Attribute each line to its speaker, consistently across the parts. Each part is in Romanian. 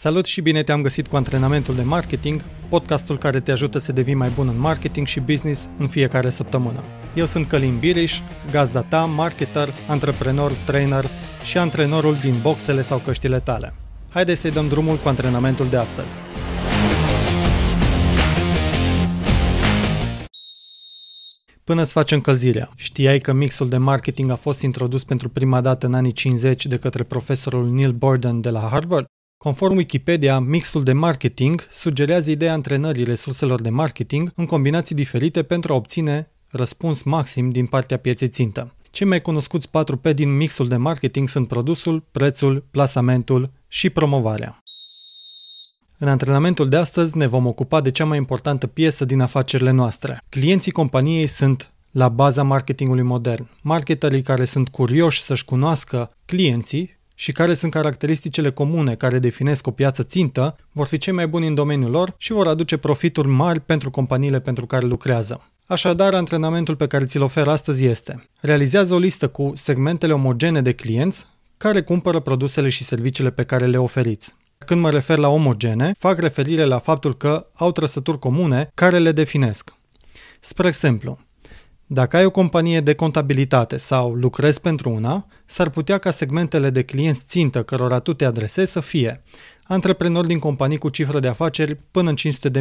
Speaker 1: Salut și bine te-am găsit cu antrenamentul de marketing, podcastul care te ajută să devii mai bun în marketing și business în fiecare săptămână. Eu sunt Călin Biriș, gazda ta, marketer, antreprenor, trainer și antrenorul din boxele sau căștile tale. Haideți să-i dăm drumul cu antrenamentul de astăzi. Până îți faci încălzirea. Știai că mixul de marketing a fost introdus pentru prima dată în anii 50 de către profesorul Neil Borden de la Harvard? Conform Wikipedia, mixul de marketing sugerează ideea antrenării resurselor de marketing în combinații diferite pentru a obține răspuns maxim din partea pieței țintă. Cei mai cunoscuți 4P din mixul de marketing sunt produsul, prețul, plasamentul și promovarea. În antrenamentul de astăzi ne vom ocupa de cea mai importantă piesă din afacerile noastre. Clienții companiei sunt la baza marketingului modern. Marketerii care sunt curioși să-și cunoască clienții și care sunt caracteristicile comune care definesc o piață țintă, vor fi cei mai buni în domeniul lor și vor aduce profituri mari pentru companiile pentru care lucrează. Așadar, antrenamentul pe care ți-l ofer astăzi este realizează o listă cu segmentele omogene de clienți care cumpără produsele și serviciile pe care le oferiți. Când mă refer la omogene, fac referire la faptul că au trăsături comune care le definesc. Spre exemplu, dacă ai o companie de contabilitate sau lucrezi pentru una, s-ar putea ca segmentele de clienți țintă cărora tu te adresezi să fie antreprenori din companii cu cifră de afaceri până în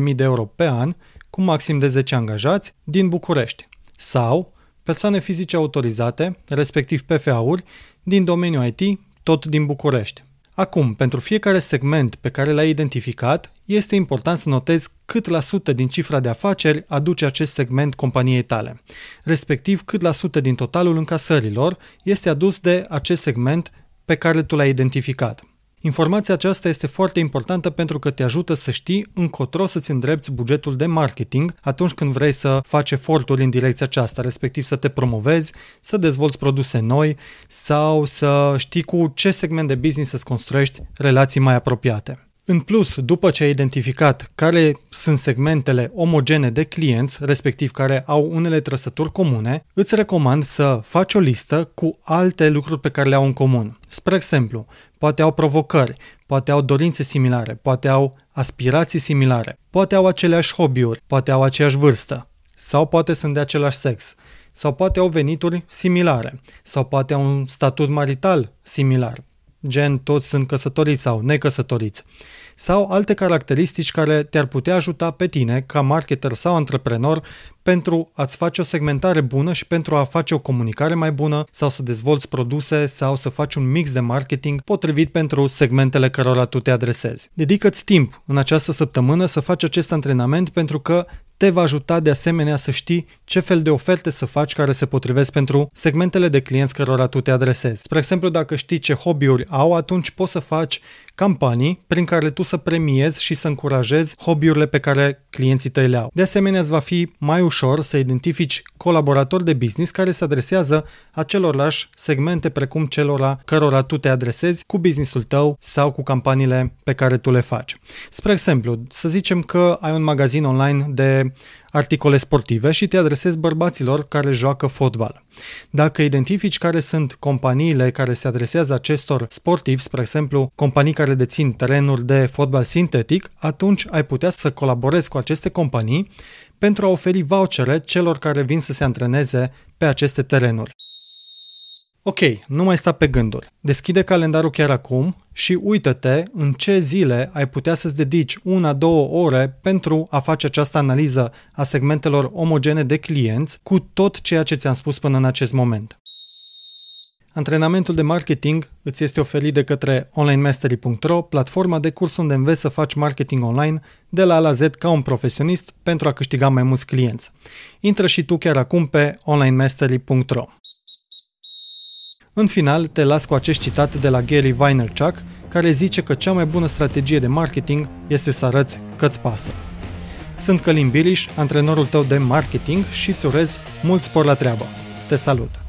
Speaker 1: 500.000 de euro pe an, cu maxim de 10 angajați, din București, sau persoane fizice autorizate, respectiv PFA-uri, din domeniul IT, tot din București. Acum, pentru fiecare segment pe care l-ai identificat, este important să notezi cât la sută din cifra de afaceri aduce acest segment companiei tale, respectiv cât la sută din totalul încasărilor este adus de acest segment pe care tu l-ai identificat. Informația aceasta este foarte importantă pentru că te ajută să știi încotro să-ți îndrepți bugetul de marketing atunci când vrei să faci eforturi în direcția aceasta, respectiv să te promovezi, să dezvolți produse noi sau să știi cu ce segment de business să-ți construiești relații mai apropiate. În plus, după ce ai identificat care sunt segmentele omogene de clienți, respectiv care au unele trăsături comune, îți recomand să faci o listă cu alte lucruri pe care le au în comun. Spre exemplu, poate au provocări, poate au dorințe similare, poate au aspirații similare, poate au aceleași hobby-uri, poate au aceeași vârstă, sau poate sunt de același sex, sau poate au venituri similare, sau poate au un statut marital similar, gen toți sunt căsătoriți sau necăsătoriți, sau alte caracteristici care te-ar putea ajuta pe tine, ca marketer sau antreprenor, pentru a-ți face o segmentare bună și pentru a face o comunicare mai bună sau să dezvolți produse sau să faci un mix de marketing potrivit pentru segmentele cărora tu te adresezi. Dedică-ți timp în această săptămână să faci acest antrenament pentru că te va ajuta de asemenea să știi ce fel de oferte să faci care se potrivesc pentru segmentele de clienți cărora tu te adresezi. Spre exemplu, dacă știi ce hobby-uri au, atunci poți să faci campanii prin care tu să premiezi și să încurajezi hobby-urile pe care clienții tăi le au. De asemenea, îți va fi mai ușor să identifici colaboratori de business care se adresează acelorlași segmente precum celor cărora tu te adresezi cu businessul tău sau cu campaniile pe care tu le faci. Spre exemplu, să zicem că ai un magazin online de articole sportive și te adresezi bărbaților care joacă fotbal. Dacă identifici care sunt companiile care se adresează acestor sportivi, spre exemplu, companii care dețin terenuri de fotbal sintetic, atunci ai putea să colaborezi cu aceste companii pentru a oferi vouchere celor care vin să se antreneze pe aceste terenuri. Ok, nu mai sta pe gânduri. Deschide calendarul chiar acum și uită-te în ce zile ai putea să-ți dedici una-două ore pentru a face această analiză a segmentelor omogene de clienți cu tot ceea ce ți-am spus până în acest moment. Antrenamentul de marketing îți este oferit de către onlinemastery.ro, platforma de curs unde înveți să faci marketing online de la A la Z ca un profesionist pentru a câștiga mai mulți clienți. Intră și tu chiar acum pe onlinemastery.ro. În final, te las cu acest citat de la Gary Vaynerchuk, care zice că cea mai bună strategie de marketing este să arăți că-ți pasă. Sunt Călin Biliș, antrenorul tău de marketing și îți urez mult spor la treabă. Te salut!